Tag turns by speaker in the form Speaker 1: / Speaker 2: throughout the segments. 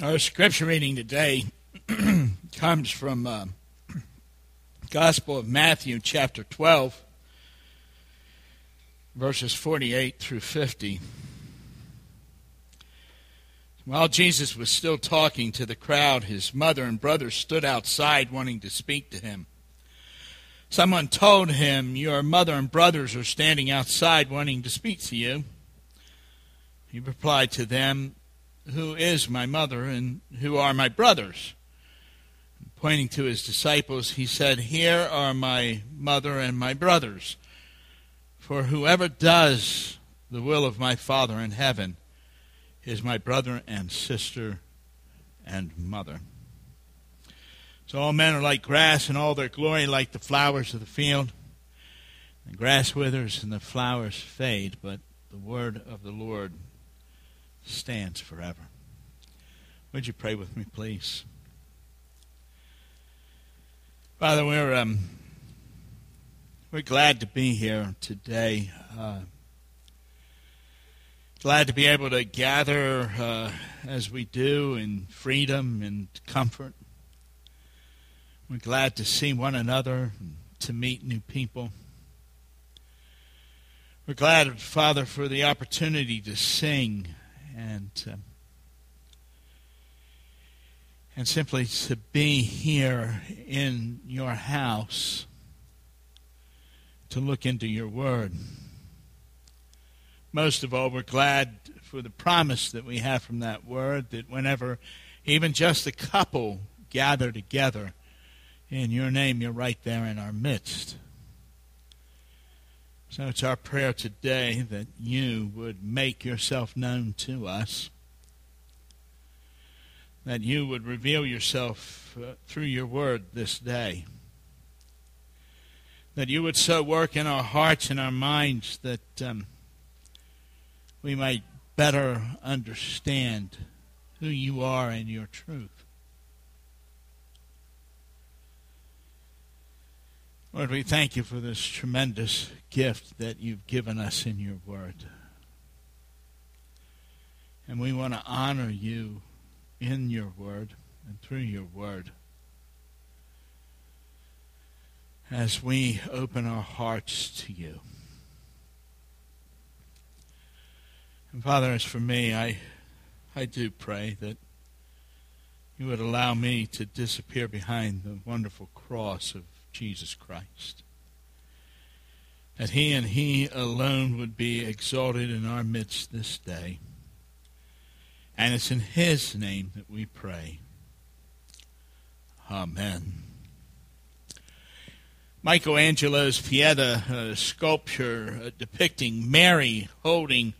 Speaker 1: Our scripture reading today comes from uh, Gospel of Matthew, chapter 12, verses 48 through 50. While Jesus was still talking to the crowd, his mother and brothers stood outside wanting to speak to him. Someone told him, Your mother and brothers are standing outside wanting to speak to you. He replied to them, who is my mother and who are my brothers? Pointing to his disciples, he said, Here are my mother and my brothers. For whoever does the will of my Father in heaven is my brother and sister and mother. So all men are like grass, and all their glory like the flowers of the field. The grass withers and the flowers fade, but the word of the Lord stands forever. Would you pray with me, please? Father, we're um, we're glad to be here today. Uh, glad to be able to gather uh, as we do in freedom and comfort. We're glad to see one another, to meet new people. We're glad, Father, for the opportunity to sing and uh, and simply to be here in your house to look into your word. Most of all, we're glad for the promise that we have from that word that whenever even just a couple gather together in your name, you're right there in our midst. So it's our prayer today that you would make yourself known to us, that you would reveal yourself uh, through your word this day, that you would so work in our hearts and our minds that um, we might better understand who you are and your truth. Lord, we thank you for this tremendous gift that you've given us in your word. And we want to honor you in your word and through your word as we open our hearts to you. And Father, as for me, I, I do pray that you would allow me to disappear behind the wonderful cross of Jesus Christ. That he and he alone would be exalted in our midst this day. And it's in his name that we pray. Amen. Michelangelo's Pieta sculpture uh, depicting Mary holding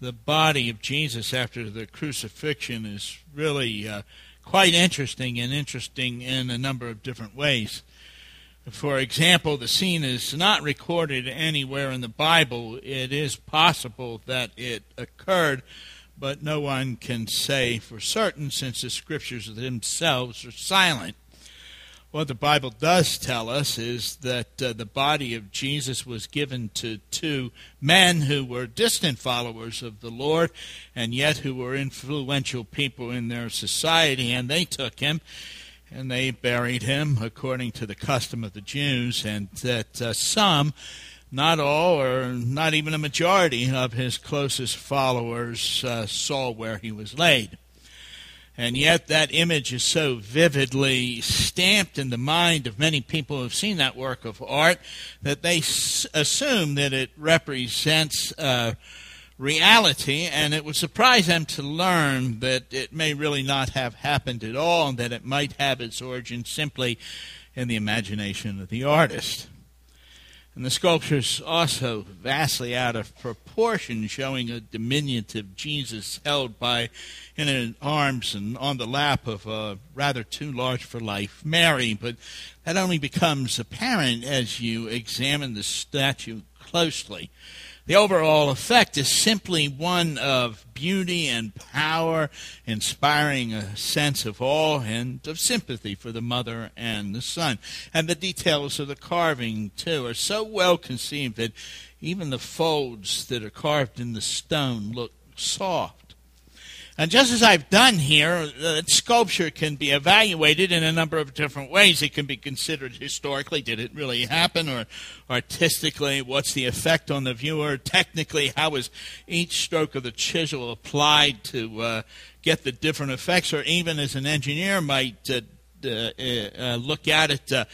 Speaker 1: the body of Jesus after the crucifixion is really uh, quite interesting and interesting in a number of different ways. For example, the scene is not recorded anywhere in the Bible. It is possible that it occurred, but no one can say for certain since the scriptures themselves are silent. What the Bible does tell us is that uh, the body of Jesus was given to two men who were distant followers of the Lord and yet who were influential people in their society, and they took him and they buried him according to the custom of the Jews, and that uh, some, not all, or not even a majority of his closest followers uh, saw where he was laid. And yet, that image is so vividly stamped in the mind of many people who have seen that work of art that they s- assume that it represents. Uh, reality, and it would surprise them to learn that it may really not have happened at all, and that it might have its origin simply in the imagination of the artist. And the sculpture is also vastly out of proportion, showing a diminutive Jesus held by in his arms and on the lap of a rather too large for life Mary. But that only becomes apparent as you examine the statue closely. The overall effect is simply one of beauty and power, inspiring a sense of awe and of sympathy for the mother and the son. And the details of the carving, too, are so well conceived that even the folds that are carved in the stone look soft. And just as I've done here, uh, sculpture can be evaluated in a number of different ways. It can be considered historically, did it really happen? Or artistically, what's the effect on the viewer? Technically, how is each stroke of the chisel applied to uh, get the different effects? Or even as an engineer might uh, uh, uh look at it, uh,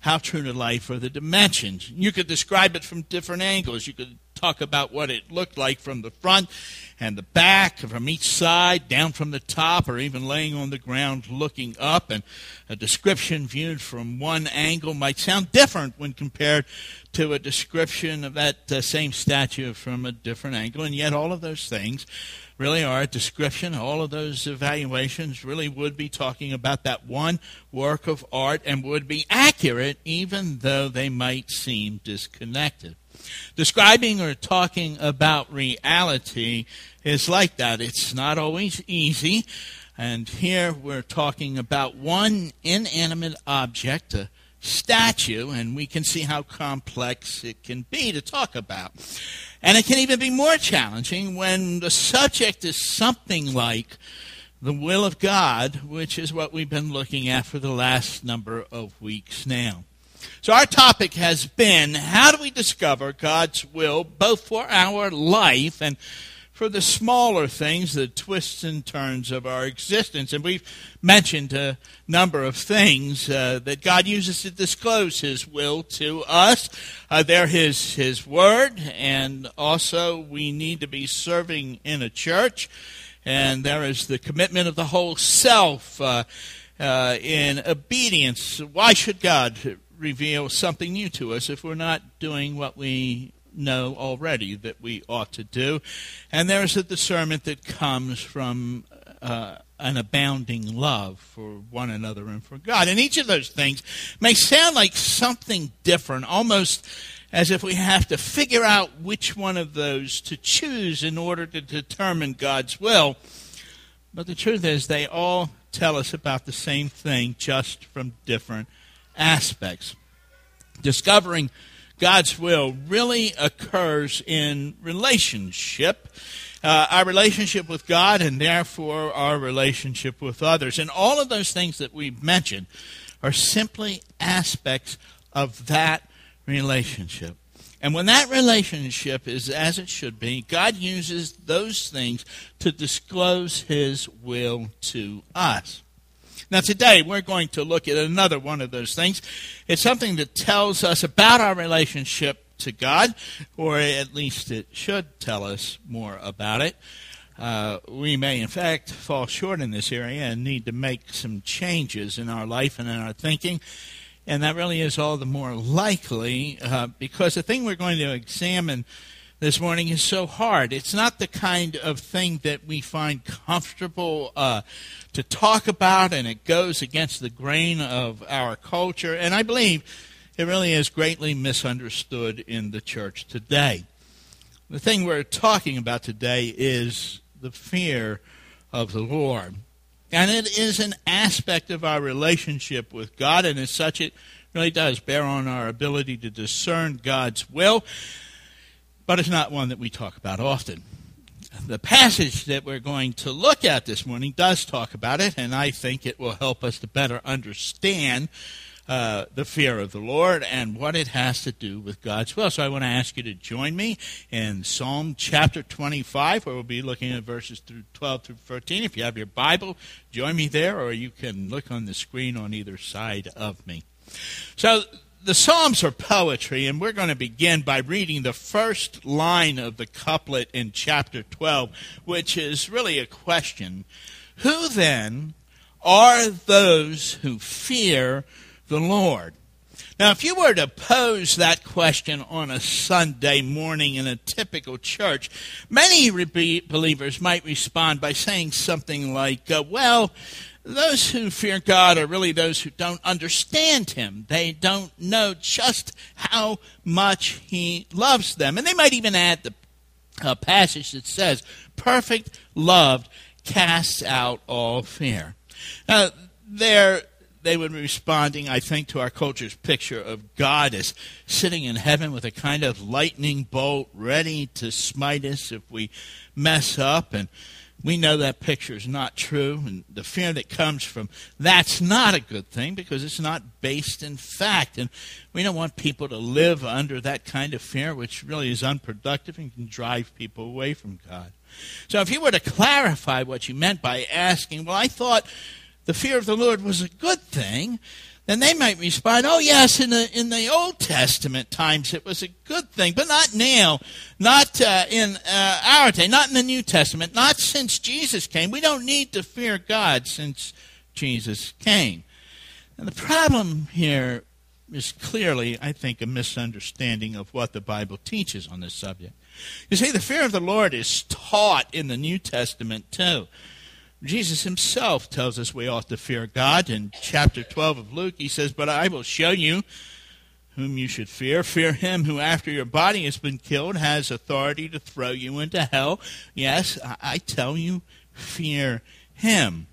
Speaker 1: how true to life are the dimensions? You could describe it from different angles. You could talk about what it looked like from the front and the back, from each side, down from the top, or even laying on the ground looking up. And a description viewed from one angle might sound different when compared to a description of that uh, same statue from a different angle. And yet, all of those things really are a description. All of those evaluations really would be talking about that one work of art and would be accurate, even though they might seem disconnected. Describing or talking about reality is like that. It's not always easy. And here we're talking about one inanimate object, a statue, and we can see how complex it can be to talk about. And it can even be more challenging when the subject is something like the will of God, which is what we've been looking at for the last number of weeks now. So, our topic has been how do we discover God's will both for our life and for the smaller things, the twists and turns of our existence. And we've mentioned a number of things uh, that God uses to disclose His will to us. Uh, they're His, His Word, and also we need to be serving in a church. And there is the commitment of the whole self uh, uh in obedience. Why should God reveal something new to us if we're not doing what we know already that we ought to do. And there's a discernment that comes from uh, an abounding love for one another and for God. And each of those things may sound like something different, almost as if we have to figure out which one of those to choose in order to determine God's will. But the truth is, they all tell us about the same thing, just from different aspects. Discovering God's will really occurs in relationship. Uh, our relationship with God and therefore our relationship with others. And all of those things that we've mentioned are simply aspects of that relationship. And when that relationship is as it should be, God uses those things to disclose His will to us. Now, today we're going to look at another one of those things. It's something that tells us about our relationship to God, or at least it should tell us more about it. Uh, we may, in fact, fall short in this area and need to make some changes in our life and in our thinking. And that really is all the more likely uh, because the thing we're going to examine this morning is so hard. It's not the kind of thing that we find comfortable uh, to talk about, and it goes against the grain of our culture. And I believe it really is greatly misunderstood in the church today. The thing we're talking about today is the fear of the Lord. And it is an aspect of our relationship with God, and as such, it really does bear on our ability to discern God's will but it's not one that we talk about often. The passage that we're going to look at this morning does talk about it, and I think it will help us to better understand uh, the fear of the Lord and what it has to do with God's will. So I want to ask you to join me in Psalm chapter 25, where we'll be looking at verses through 12 through 13. If you have your Bible, join me there, or you can look on the screen on either side of me. So the Psalms are poetry, and we're going to begin by reading the first line of the couplet in chapter 12, which is really a question. Who then are those who fear the Lord? Now, if you were to pose that question on a Sunday morning in a typical church, many believers might respond by saying something like, uh, Well, those who fear God are really those who don't understand Him. They don't know just how much He loves them. And they might even add the uh, passage that says, Perfect love casts out all fear. There they would be responding, I think, to our culture's picture of God as sitting in heaven with a kind of lightning bolt ready to smite us if we mess up. And we know that picture is not true, and the fear that comes from that's not a good thing because it's not based in fact. And we don't want people to live under that kind of fear, which really is unproductive and can drive people away from God. So if you were to clarify what you meant by asking, well, I thought the fear of the Lord was a good thing, then they might respond, "Oh yes, in the in the Old Testament times it was a good thing, but not now, not uh, in uh, our day, not in the New Testament, not since Jesus came. We don't need to fear God since Jesus came." And the problem here is clearly, I think, a misunderstanding of what the Bible teaches on this subject. You see, the fear of the Lord is taught in the New Testament too. Jesus himself tells us we ought to fear God. In chapter 12 of Luke, he says, But I will show you whom you should fear. Fear him who, after your body has been killed, has authority to throw you into hell. Yes, I tell you, fear him.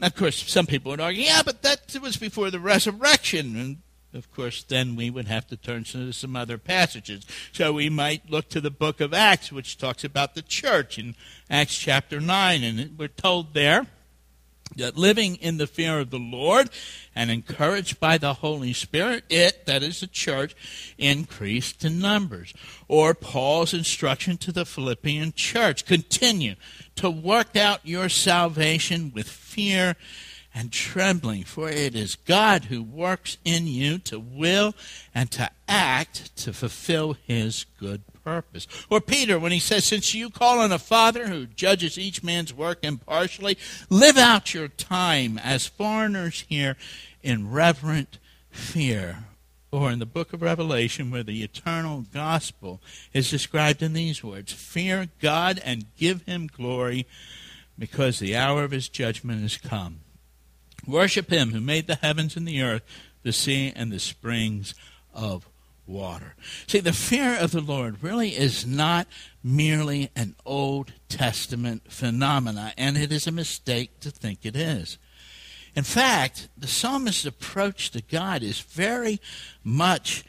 Speaker 1: Of course, some people would argue, yeah, but that was before the resurrection. And of course, then we would have to turn to some other passages. So we might look to the book of Acts, which talks about the church in Acts chapter 9. And we're told there that living in the fear of the Lord and encouraged by the Holy Spirit, it, that is the church, increased in numbers. Or Paul's instruction to the Philippian church continue to work out your salvation with fear and trembling, for it is God who works in you to will and to act to fulfill his good purpose. Or Peter, when he says, Since you call on a Father who judges each man's work impartially, live out your time as foreigners here in reverent fear. Or in the book of Revelation, where the eternal gospel is described in these words Fear God and give him glory, because the hour of his judgment is come. Worship him who made the heavens and the earth, the sea, and the springs of water. See, the fear of the Lord really is not merely an Old Testament phenomena, and it is a mistake to think it is. In fact, the psalmist's approach to God is very much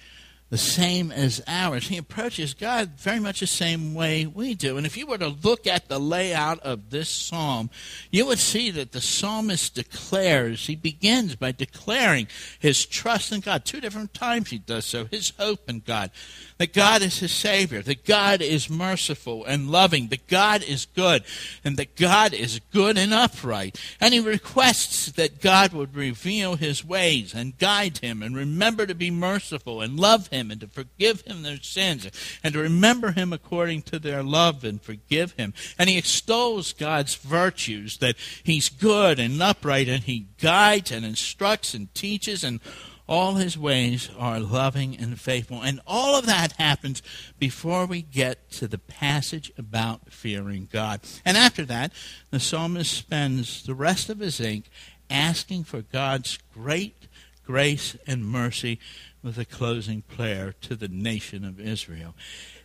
Speaker 1: the same as ours. He approaches God very much the same way we do. And if you were to look at the layout of this psalm, you would see that the psalmist declares, he begins by declaring his trust in God. Two different times he does so, his hope in God that God is his Savior, that God is merciful and loving, that God is good, and that God is good and upright. And he requests that God would reveal his ways and guide him and remember to be merciful and love him and to forgive him their sins and to remember him according to their love and forgive him. And he extols God's virtues, that he's good and upright and he guides and instructs and teaches and all his ways are loving and faithful. And all of that happens before we get to the passage about fearing God. And after that, the psalmist spends the rest of his ink asking for God's great grace and mercy with a closing prayer to the nation of Israel.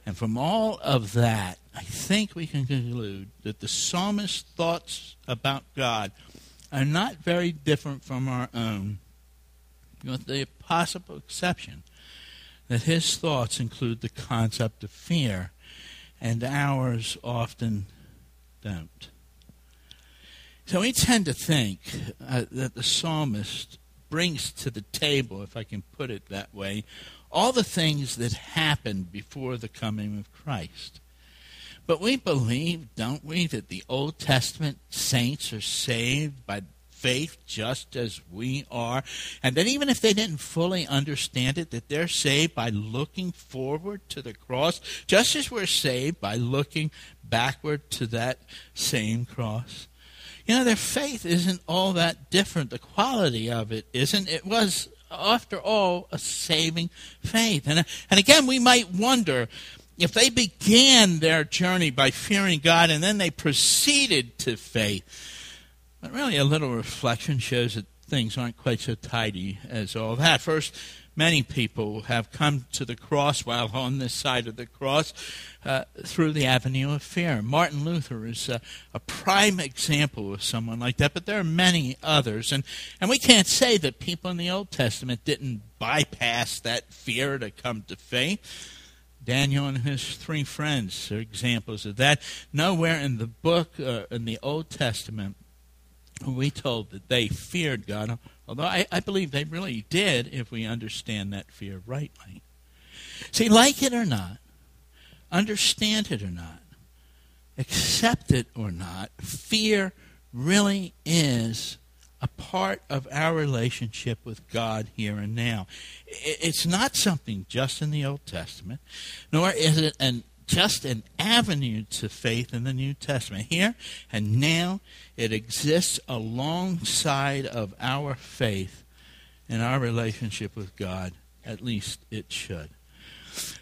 Speaker 1: And from all of that, I think we can conclude that the psalmist's thoughts about God are not very different from our own with the possible exception that his thoughts include the concept of fear, and ours often don't. So we tend to think uh, that the psalmist brings to the table, if I can put it that way, all the things that happened before the coming of Christ. But we believe, don't we, that the Old Testament saints are saved by faith just as we are. And that even if they didn't fully understand it, that they're saved by looking forward to the cross, just as we're saved by looking backward to that same cross. You know, their faith isn't all that different. The quality of it isn't. It was, after all, a saving faith. And, and again, we might wonder if they began their journey by fearing God and then they proceeded to faith but really, a little reflection shows that things aren't quite so tidy as all that. First, many people have come to the cross while on this side of the cross uh, through the avenue of fear. Martin Luther is a, a, prime example of someone like that, but there are many others. And, and we can't say that people in the Old Testament didn't bypass that fear to come to faith. Daniel and his three friends are examples of that. Nowhere in the book, uh, in the Old Testament, are we told that they feared God, although I, I believe they really did if we understand that fear rightly. See, like it or not, understand it or not, accept it or not, fear really is a part of our relationship with God here and now. It's not something just in the Old Testament, nor is it an, just an avenue to faith in the New Testament. Here and now, it exists alongside of our faith in our relationship with God. At least it should.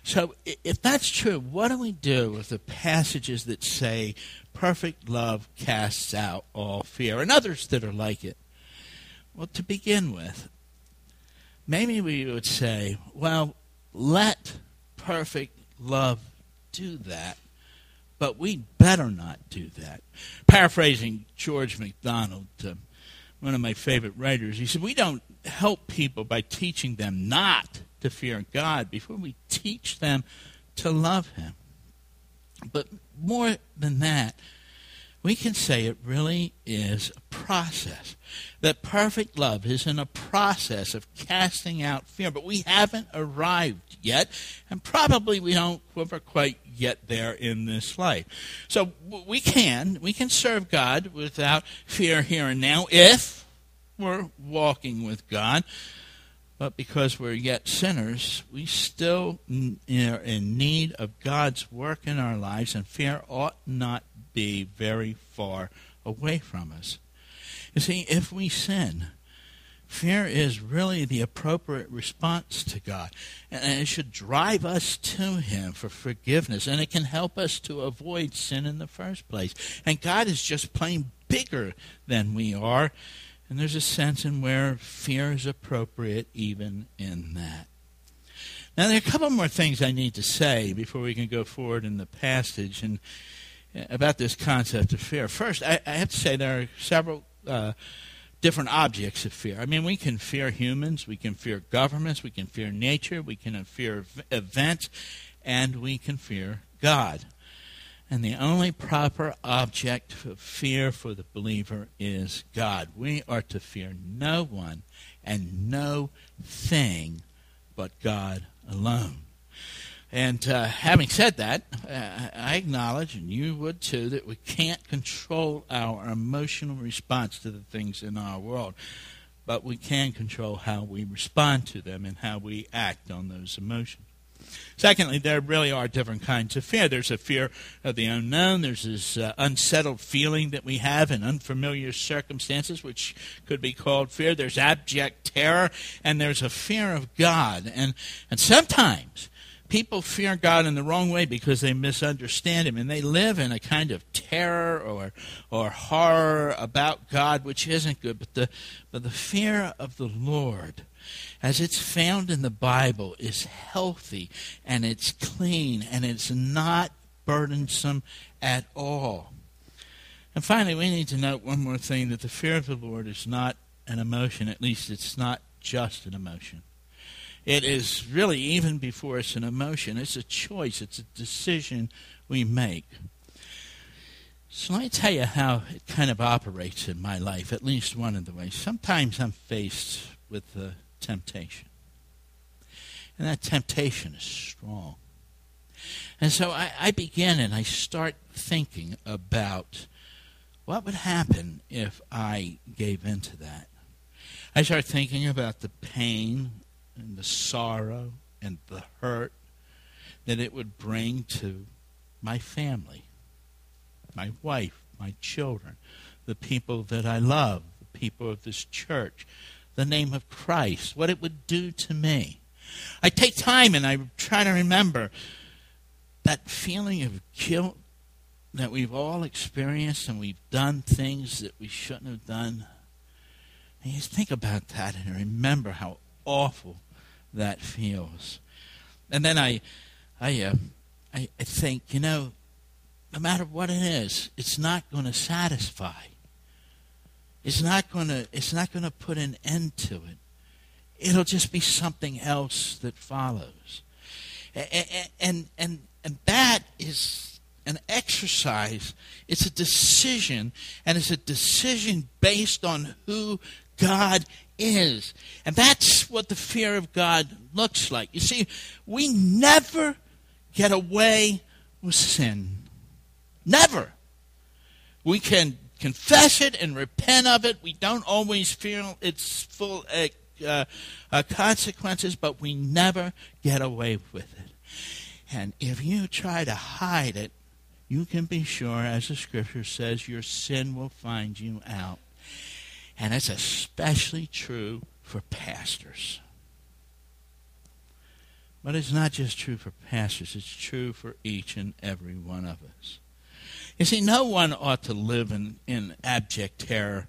Speaker 1: So, if that's true, what do we do with the passages that say perfect love casts out all fear, and others that are like it? Well, to begin with, maybe we would say, well, let perfect love do that, but we better not do that. Paraphrasing George MacDonald, uh, one of my favorite writers, he said, We don't help people by teaching them not to fear God before we teach them to love Him. But more than that, we can say it really is a process. That perfect love is in a process of casting out fear, but we haven't arrived yet, and probably we don't ever quite get there in this life. So we can, we can serve God without fear here and now if we're walking with God. But because we're yet sinners, we still are in need of God's work in our lives, and fear ought not be very far away from us. You see, if we sin, fear is really the appropriate response to God. And it should drive us to Him for forgiveness. And it can help us to avoid sin in the first place. And God is just plain bigger than we are. And there's a sense in where fear is appropriate even in that. Now, there are a couple more things I need to say before we can go forward in the passage. And about this concept of fear. First, I, I have to say there are several uh, different objects of fear. I mean, we can fear humans, we can fear governments, we can fear nature, we can fear events, and we can fear God. And the only proper object of fear for the believer is God. We are to fear no one and no thing but God alone. And uh, having said that, uh, I acknowledge, and you would too, that we can't control our emotional response to the things in our world. But we can control how we respond to them and how we act on those emotions. Secondly, there really are different kinds of fear. There's a fear of the unknown. There's this uh, unsettled feeling that we have in unfamiliar circumstances, which could be called fear. There's abject terror, and there's a fear of God. And and sometimes people fear God in the wrong way because they misunderstand Him, and they live in a kind of terror or or horror about God, which isn't good. But the but the fear of the Lord, as it's found in the Bible, is healthy and it's clean and it's not burdensome at all. And finally, we need to note one more thing: that the fear of the Lord is not an emotion. At least, it's not just an emotion. It is really, even before it's an emotion, it's a choice, it's a decision we make. So let me tell you how it kind of operates in my life, at least one of the ways. Sometimes I'm faced with the temptation. And that temptation is strong. And so I, I begin and I start thinking about what would happen if I gave in to that. I start thinking about the pain and the sorrow and the hurt that it would bring to my family, my wife, my children, the people that I love, the people of this church, the name of Christ, what it would do to me. I take time and I try to remember that feeling of guilt that we've all experienced and we've done things that we shouldn't have done. And you think about that and remember how awful that feels. And then I, I, uh, I, I think, you know, no matter what it is, it's not going to satisfy. It's not going to. It's not going to put an end to it. It'll just be something else that follows. And, and, and, and that is an exercise. It's a decision, and it's a decision based on who God is. And that's what the fear of God looks like. You see, we never get away with sin. Never. We can confess it and repent of it. We don't always feel its full uh, uh, consequences, but we never get away with it. And if you try to hide it, you can be sure, as the scripture says, your sin will find you out. And it's especially true for pastors. But it's not just true for pastors, it's true for each and every one of us. You see, no one ought to live in, in abject terror.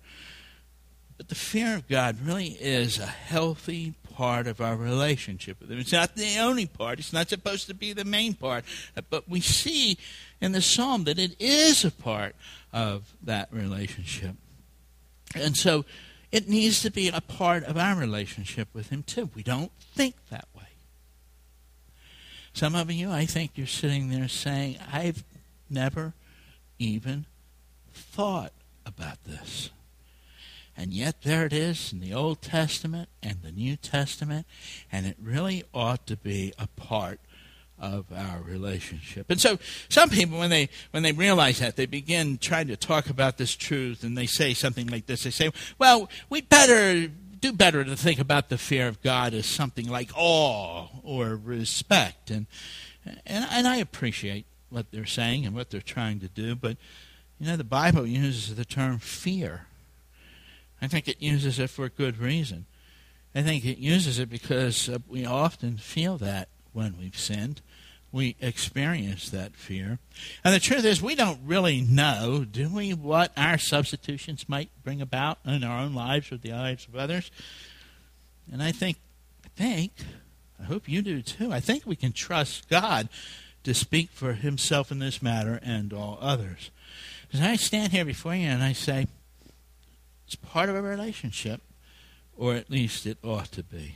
Speaker 1: But the fear of God really is a healthy part of our relationship with Him. It's not the only part, it's not supposed to be the main part. But we see in the psalm that it is a part of that relationship. And so it needs to be a part of our relationship with Him, too. We don't think that way. Some of you, I think you're sitting there saying, I've never even thought about this. And yet, there it is in the Old Testament and the New Testament, and it really ought to be a part of our relationship. And so some people when they when they realize that they begin trying to talk about this truth and they say something like this. They say, Well, we better do better to think about the fear of God as something like awe or respect. And and, and I appreciate what they're saying and what they're trying to do, but you know the Bible uses the term fear. I think it uses it for a good reason. I think it uses it because we often feel that when we've sinned we experience that fear. And the truth is, we don't really know, do we, what our substitutions might bring about in our own lives or the lives of others? And I think, I think, I hope you do too. I think we can trust God to speak for Himself in this matter and all others. Because I stand here before you and I say, it's part of a relationship, or at least it ought to be.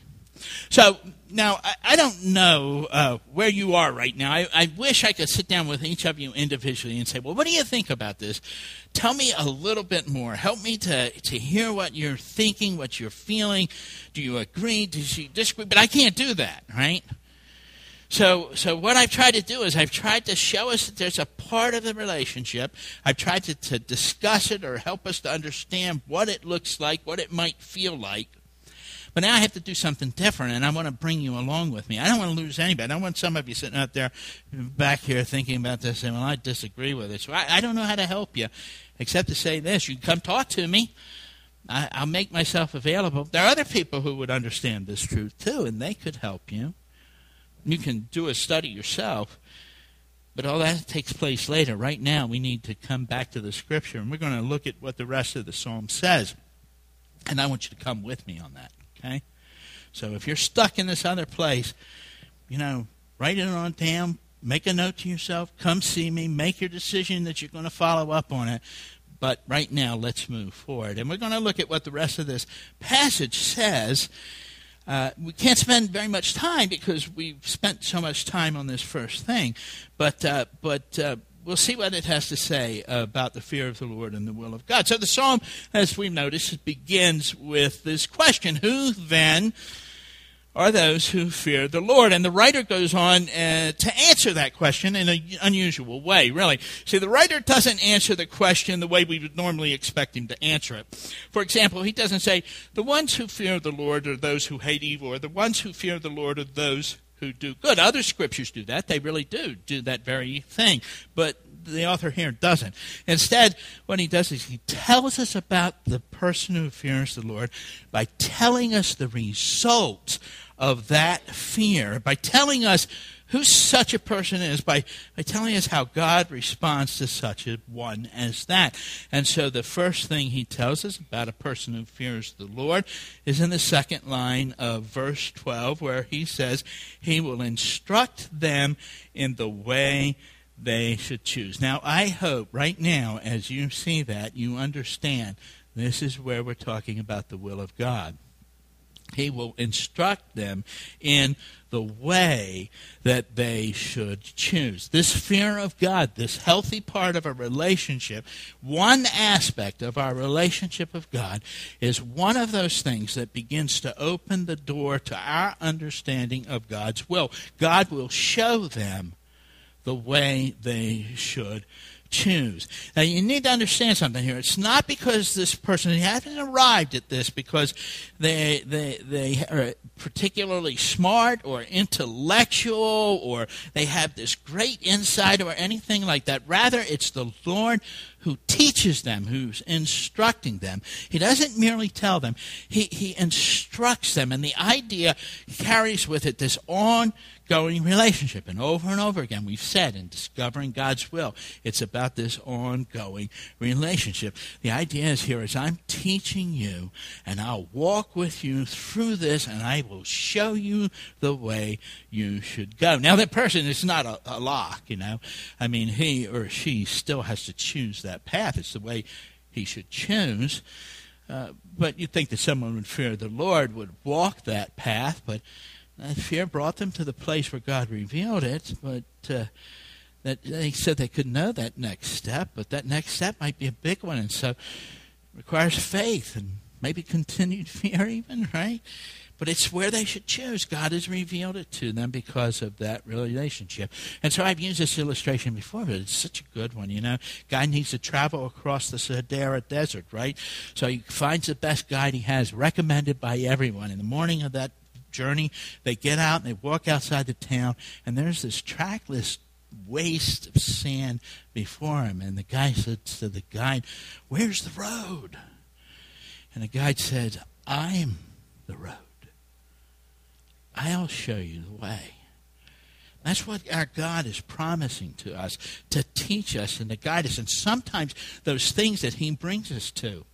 Speaker 1: So now I, I don't know uh, where you are right now. I, I, wish I could sit down with each of you individually and say, "Well, what do you think about this? Tell me a little bit more. Help me to to hear what you're thinking, what you're feeling. Do you agree? Do you disagree?" But I can't do that, right? So, so what I've tried to do is I've tried to show us that there's a part of the relationship. I've tried to, to discuss it or help us to understand what it looks like, what it might feel like. But now I have to do something different, and I want to bring you along with me. I don't want to lose anybody. I don't want some of you sitting out there back here thinking about this and, well, I disagree with it. So I, I don't know how to help you except to say this. You can come talk to me. I, I'll make myself available. There are other people who would understand this truth, too, and they could help you. You can do a study yourself. But all that takes place later. Right now, we need to come back to the scripture, and we're going to look at what the rest of the psalm says. And I want you to come with me on that. Okay? So if you're stuck in this other place, you know, write it on down, make a note to yourself, come see me, make your decision that you're going to follow up on it. But right now, let's move forward. And we're going to look at what the rest of this passage says. Uh, we can't spend very much time because we've spent so much time on this first thing. But, uh, but uh, we'll see what it has to say about the fear of the Lord and the will of God. So the psalm, as we've noticed, begins with this question Who then are those who fear the Lord? And the writer goes on uh, to answer that question in an unusual way, really. See, the writer doesn't answer the question the way we would normally expect him to answer it. For example, he doesn't say, The ones who fear the Lord are those who hate evil, or the ones who fear the Lord are those who do good. Other scriptures do that. They really do do that very thing. But the author here doesn't. Instead, what he does is he tells us about the person who fears the Lord by telling us the result of that fear, by telling us who such a person is by, by telling us how God responds to such a one as that. And so the first thing he tells us about a person who fears the Lord is in the second line of verse 12, where he says, He will instruct them in the way they should choose. Now, I hope right now, as you see that, you understand this is where we're talking about the will of God. He will instruct them in the way that they should choose. This fear of God, this healthy part of a relationship, one aspect of our relationship of God, is one of those things that begins to open the door to our understanding of God's will. God will show them the way they should choose. Now, you need to understand something here. It's not because this person hasn't arrived at this because they, they, they are particularly smart or intellectual or they have this great insight or anything like that. Rather, it's the Lord who teaches them, who's instructing them. He doesn't merely tell them, he, he instructs them. And the idea carries with it this ongoing relationship. And over and over again, we've said in discovering God's will, it's about this ongoing relationship. The idea is here is I'm teaching you, and I'll walk with you through this, and I will show you the way you should go. Now, that person is not a, a lock, you know. I mean, he or she still has to choose that path. It's the way he should choose. Uh, but you'd think that someone would fear the Lord would walk that path, but that fear brought them to the place where God revealed it, but uh, that they said they could know that next step, but that next step might be a big one, and so requires faith and maybe continued fear, even right. But it's where they should choose. God has revealed it to them because of that relationship. And so I've used this illustration before, but it's such a good one. You know, guy needs to travel across the Sahara Desert, right? So he finds the best guide he has, recommended by everyone. In the morning of that journey. They get out and they walk outside the town, and there's this trackless waste of sand before him. And the guy said to the guide, Where's the road? And the guide said, I'm the road. I'll show you the way. That's what our God is promising to us to teach us and to guide us. And sometimes those things that He brings us to,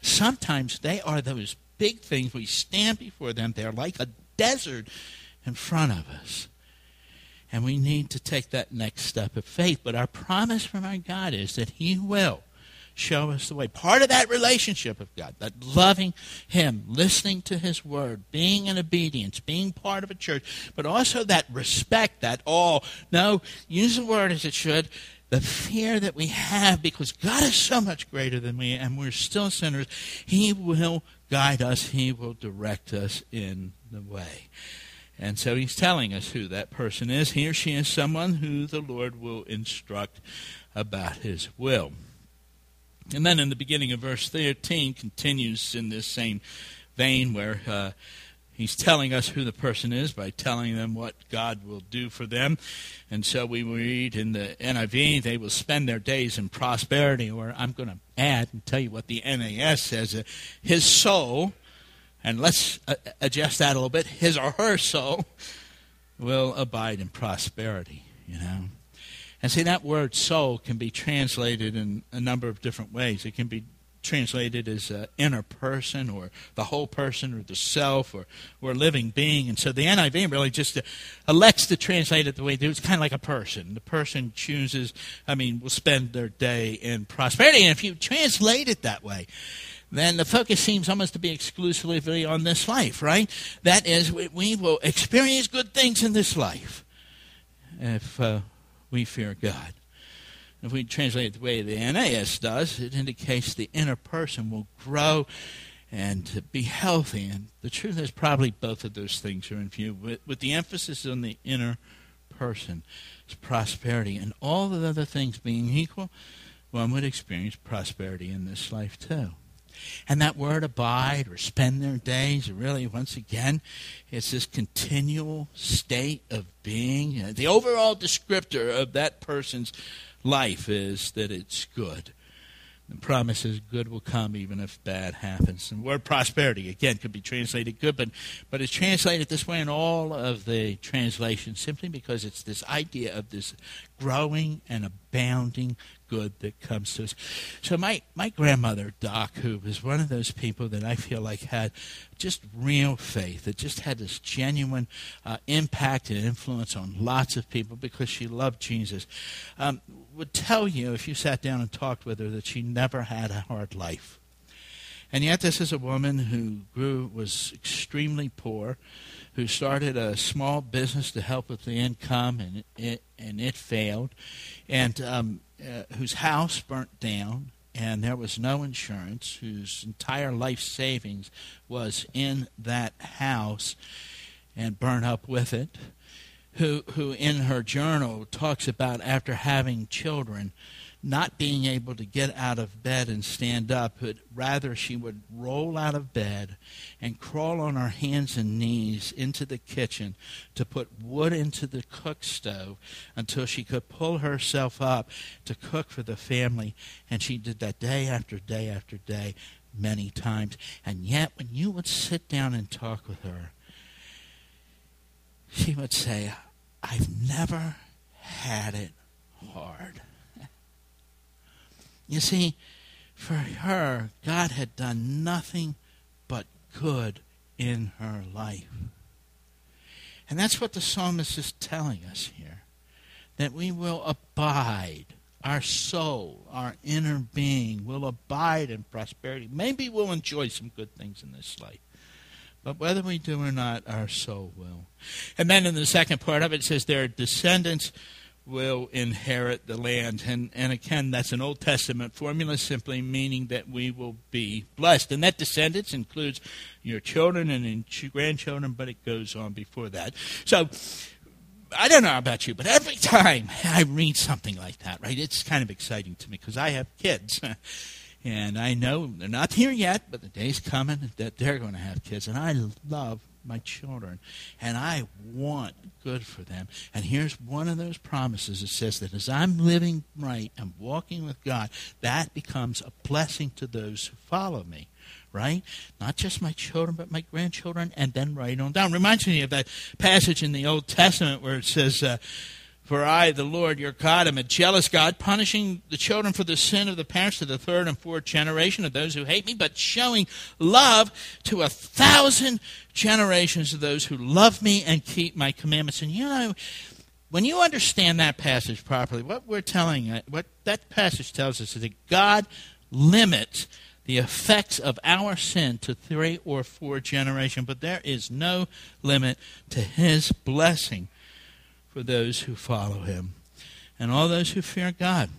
Speaker 1: sometimes they are those big things. We stand before them. They're like a desert in front of us. And we need to take that next step of faith. But our promise from our God is that He will show us the way. Part of that relationship of God, that loving Him, listening to His word, being in obedience, being part of a church, but also that respect, that awe. No, use the word as it should. The fear that we have because God is so much greater than we and we're still sinners. He will guide us, He will direct us in the way. And so he's telling us who that person is. He or she is someone who the Lord will instruct about his will. And then in the beginning of verse 13 continues in this same vein where uh, He's telling us who the person is by telling them what God will do for them. And so we read in the NIV, they will spend their days in prosperity, or I'm going to add and tell you what the NAS says. Uh, his soul, and let's uh, adjust that a little bit, his or her soul will abide in prosperity, you know. And see, that word soul can be translated in a number of different ways. It can be translated as uh, inner person or the whole person or the self or, or living being. And so the NIV really just uh, elects to translate it the way it It's kind of like a person. The person chooses, I mean, will spend their day in prosperity. And if you translate it that way, then the focus seems almost to be exclusively on this life, right? That is, we, we will experience good things in this life if uh, we fear God. If we translate it the way the NAS does, it indicates the inner person will grow and be healthy. And the truth is, probably both of those things are in view, with, with the emphasis on the inner person. It's prosperity. And all the other things being equal, one would experience prosperity in this life too. And that word abide or spend their days, really, once again, it's this continual state of being. The overall descriptor of that person's life is that it's good. The promise is good will come even if bad happens. And word prosperity, again, could be translated good, but, but it's translated this way in all of the translations simply because it's this idea of this growing and abounding good that comes to us. So my, my grandmother, Doc, who was one of those people that I feel like had just real faith, that just had this genuine uh, impact and influence on lots of people because she loved Jesus, um, would tell you if you sat down and talked with her that she never had a hard life. And yet, this is a woman who grew, was extremely poor, who started a small business to help with the income, and it, and it failed, and um, uh, whose house burnt down, and there was no insurance, whose entire life savings was in that house and burnt up with it, who, who in her journal talks about after having children not being able to get out of bed and stand up, but rather she would roll out of bed and crawl on her hands and knees into the kitchen to put wood into the cook stove until she could pull herself up to cook for the family. And she did that day after day after day, many times. And yet, when you would sit down and talk with her, she would say, I've never had it hard. You see, for her, God had done nothing but good in her life. And that's what the psalmist is telling us here that we will abide. Our soul, our inner being will abide in prosperity. Maybe we'll enjoy some good things in this life. But whether we do or not, our soul will. And then in the second part of it, it says their descendants will inherit the land. And, and again, that's an Old Testament formula simply meaning that we will be blessed. And that descendants includes your children and grandchildren, but it goes on before that. So, I don't know about you, but every time I read something like that, right, it's kind of exciting to me because I have kids. and I know they're not here yet, but the day's coming that they're going to have kids. And I love my children, and I want good for them. And here's one of those promises it says that as I'm living right and walking with God, that becomes a blessing to those who follow me. Right? Not just my children, but my grandchildren, and then right on down. Reminds me of that passage in the Old Testament where it says, uh, for I, the Lord your God, am a jealous God, punishing the children for the sin of the parents to the third and fourth generation of those who hate me, but showing love to a thousand generations of those who love me and keep my commandments. And you know, when you understand that passage properly, what we're telling, what that passage tells us is that God limits the effects of our sin to three or four generations, but there is no limit to his blessing for those who follow him. And all those who fear God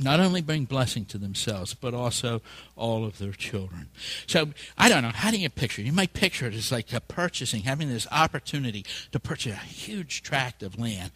Speaker 1: not only bring blessing to themselves, but also all of their children. So I don't know. How do you picture? it? You might picture it as like purchasing, having this opportunity to purchase a huge tract of land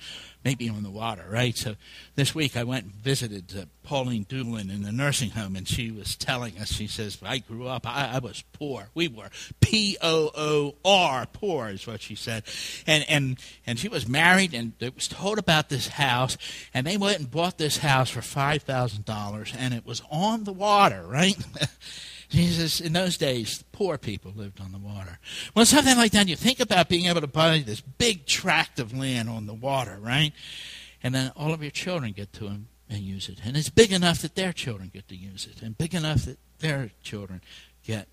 Speaker 1: maybe on the water, right? So this week I went and visited uh, Pauline Doolin in the nursing home, and she was telling us, she says, I grew up, I, I was poor. We were P O O R, poor is what she said. And, and, and she was married, and it was told about this house, and they went and bought this house for $5,000, and it was on the water, right? Jesus, in those days, poor people lived on the water. Well, something like that, you think about being able to buy this big tract of land on the water, right? And then all of your children get to and use it. And it's big enough that their children get to use it, and big enough that their children get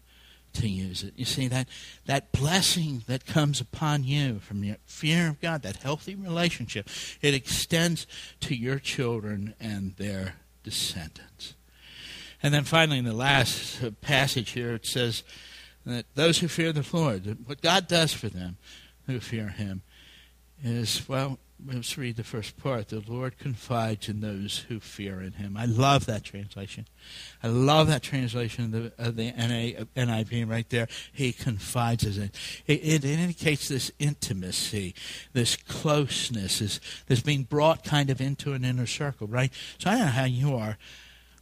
Speaker 1: to use it. You see, that, that blessing that comes upon you from your fear of God, that healthy relationship, it extends to your children and their descendants. And then finally, in the last passage here, it says that those who fear the Lord, what God does for them who fear Him, is, well, let's read the first part. The Lord confides in those who fear in Him. I love that translation. I love that translation of the, of the NIV right there. He confides in it. It, it indicates this intimacy, this closeness, this, this being brought kind of into an inner circle, right? So I don't know how you are.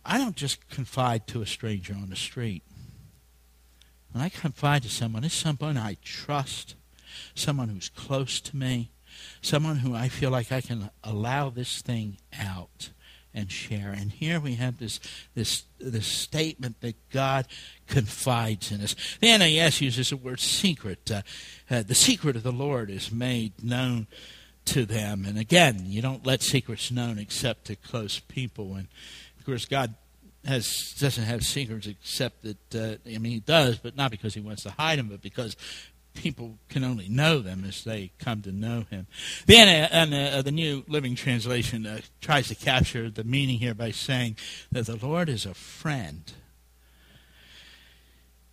Speaker 1: I don't just confide to a stranger on the street. When I confide to someone, it's someone I trust, someone who's close to me, someone who I feel like I can allow this thing out and share. And here we have this this this statement that God confides in us. The NAS uses the word secret. Uh, uh, the secret of the Lord is made known to them. And again, you don't let secrets known except to close people. And of course, God has doesn't have secrets except that uh, I mean He does, but not because He wants to hide them, but because people can only know them as they come to know Him. Then, uh, uh, the New Living Translation uh, tries to capture the meaning here by saying that the Lord is a friend.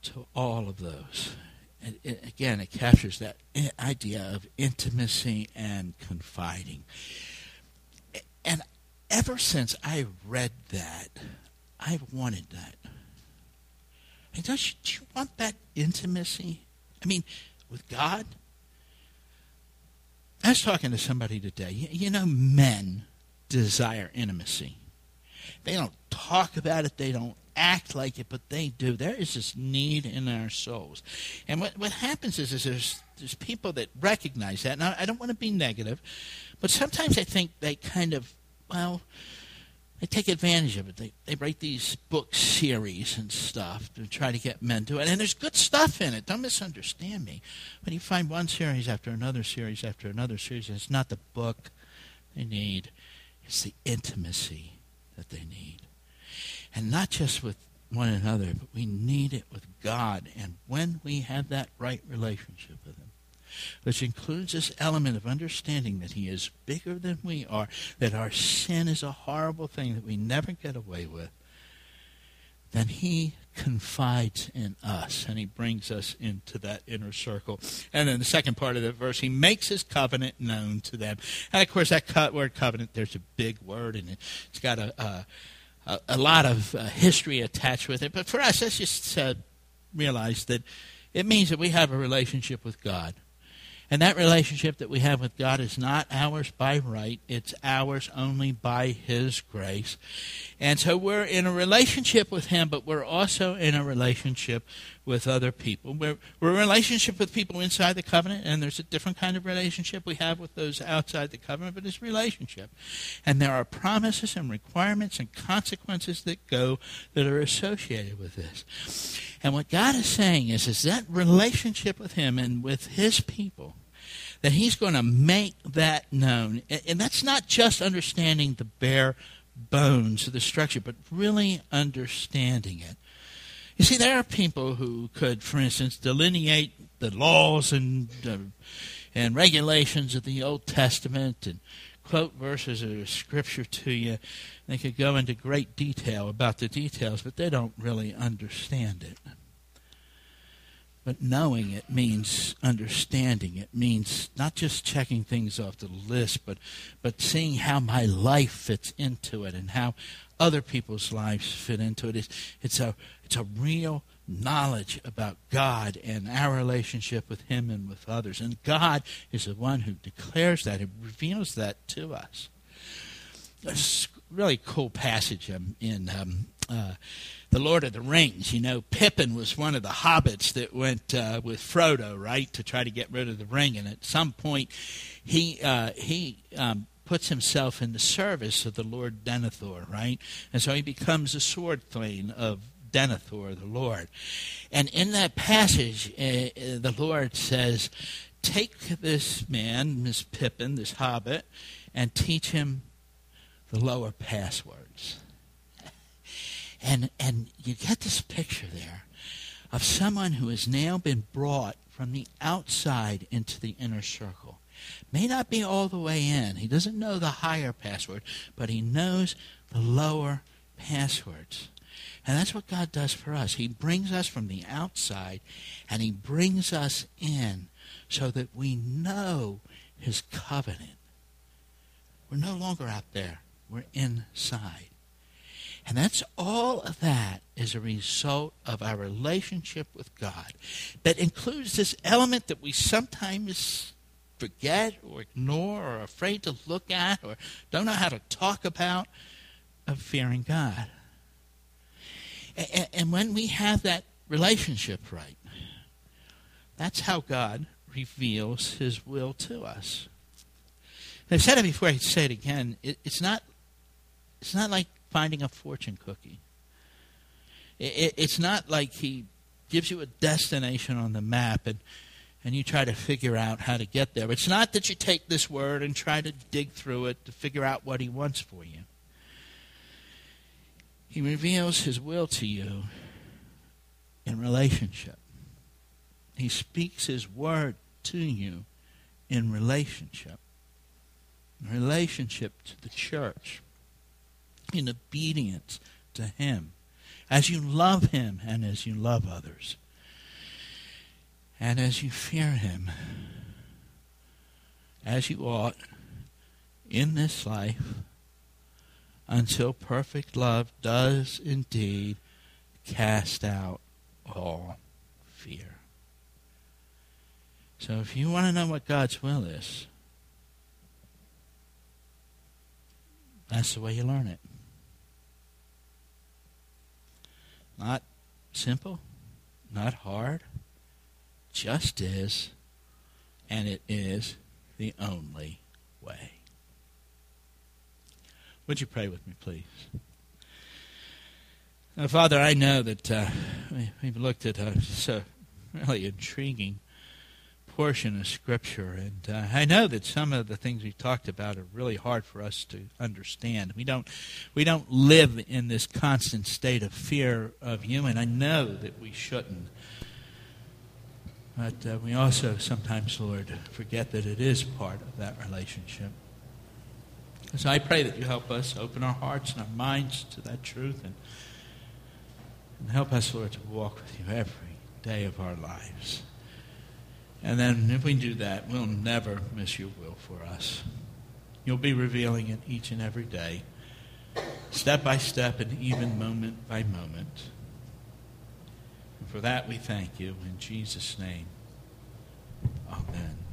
Speaker 1: to all of those. And it, again, it captures that idea of intimacy and confiding. Ever since I read that, I've wanted that. And don't you, do you want that intimacy? I mean, with God? I was talking to somebody today. You, you know, men desire intimacy. They don't talk about it, they don't act like it, but they do. There is this need in our souls. And what, what happens is, is there's, there's people that recognize that. Now, I don't want to be negative, but sometimes I think they kind of, well, they take advantage of it. They, they write these book series and stuff to try to get men to it. And there's good stuff in it. Don't misunderstand me. But you find one series after another series after another series, and it's not the book they need, it's the intimacy that they need. And not just with one another, but we need it with God. And when we have that right relationship with Him, which includes this element of understanding that He is bigger than we are, that our sin is a horrible thing that we never get away with, then He confides in us and He brings us into that inner circle. And then the second part of the verse, He makes His covenant known to them. And of course, that word covenant, there's a big word, and it's got a, a, a lot of uh, history attached with it. But for us, let's just uh, realize that it means that we have a relationship with God. And that relationship that we have with God is not ours by right, it's ours only by His grace. And so we're in a relationship with Him, but we're also in a relationship with other people. We're, we're relationship with people inside the covenant, and there's a different kind of relationship we have with those outside the covenant, but it's relationship. And there are promises and requirements and consequences that go that are associated with this. And what God is saying is, is that relationship with Him and with His people, that He's going to make that known. And that's not just understanding the bare bones of the structure, but really understanding it. You see, there are people who could, for instance, delineate the laws and uh, and regulations of the Old Testament and quote verses of Scripture to you. They could go into great detail about the details, but they don't really understand it. But knowing it means understanding. It means not just checking things off the list, but, but seeing how my life fits into it and how other people's lives fit into it. It's, it's, a, it's a real knowledge about God and our relationship with Him and with others. And God is the one who declares that, and reveals that to us. A really cool passage um, in um, uh, the Lord of the Rings. You know, Pippin was one of the hobbits that went uh, with Frodo, right, to try to get rid of the ring. And at some point, he uh, he um, puts himself in the service of the Lord Denethor, right, and so he becomes a sword thane of Denethor, the Lord. And in that passage, uh, the Lord says, "Take this man, this Pippin, this hobbit, and teach him the lower passwords." And, and you get this picture there of someone who has now been brought from the outside into the inner circle. May not be all the way in. He doesn't know the higher password, but he knows the lower passwords. And that's what God does for us. He brings us from the outside and he brings us in so that we know his covenant. We're no longer out there, we're inside. And that's all of that is a result of our relationship with God that includes this element that we sometimes forget or ignore or afraid to look at or don't know how to talk about of fearing God. And when we have that relationship right, that's how God reveals his will to us. I've said it before, I say it again. it's not it's not like finding a fortune cookie. It, it's not like he gives you a destination on the map and and you try to figure out how to get there. It's not that you take this word and try to dig through it to figure out what he wants for you. He reveals his will to you in relationship. He speaks his word to you in relationship. In relationship to the church in obedience to Him, as you love Him and as you love others. And as you fear him, as you ought, in this life, until perfect love does indeed cast out all fear. So if you want to know what God's will is, that's the way you learn it. Not simple, not hard, just is, and it is the only way. Would you pray with me, please? Now, Father, I know that uh, we've looked at a, a really intriguing portion of Scripture, and uh, I know that some of the things we've talked about are really hard for us to understand. We don't, we don't live in this constant state of fear of you, and I know that we shouldn't. But uh, we also sometimes, Lord, forget that it is part of that relationship. So I pray that you help us open our hearts and our minds to that truth and, and help us, Lord, to walk with you every day of our lives. And then if we do that, we'll never miss your will for us. You'll be revealing it each and every day, step by step and even moment by moment. For that we thank you in Jesus' name. Amen.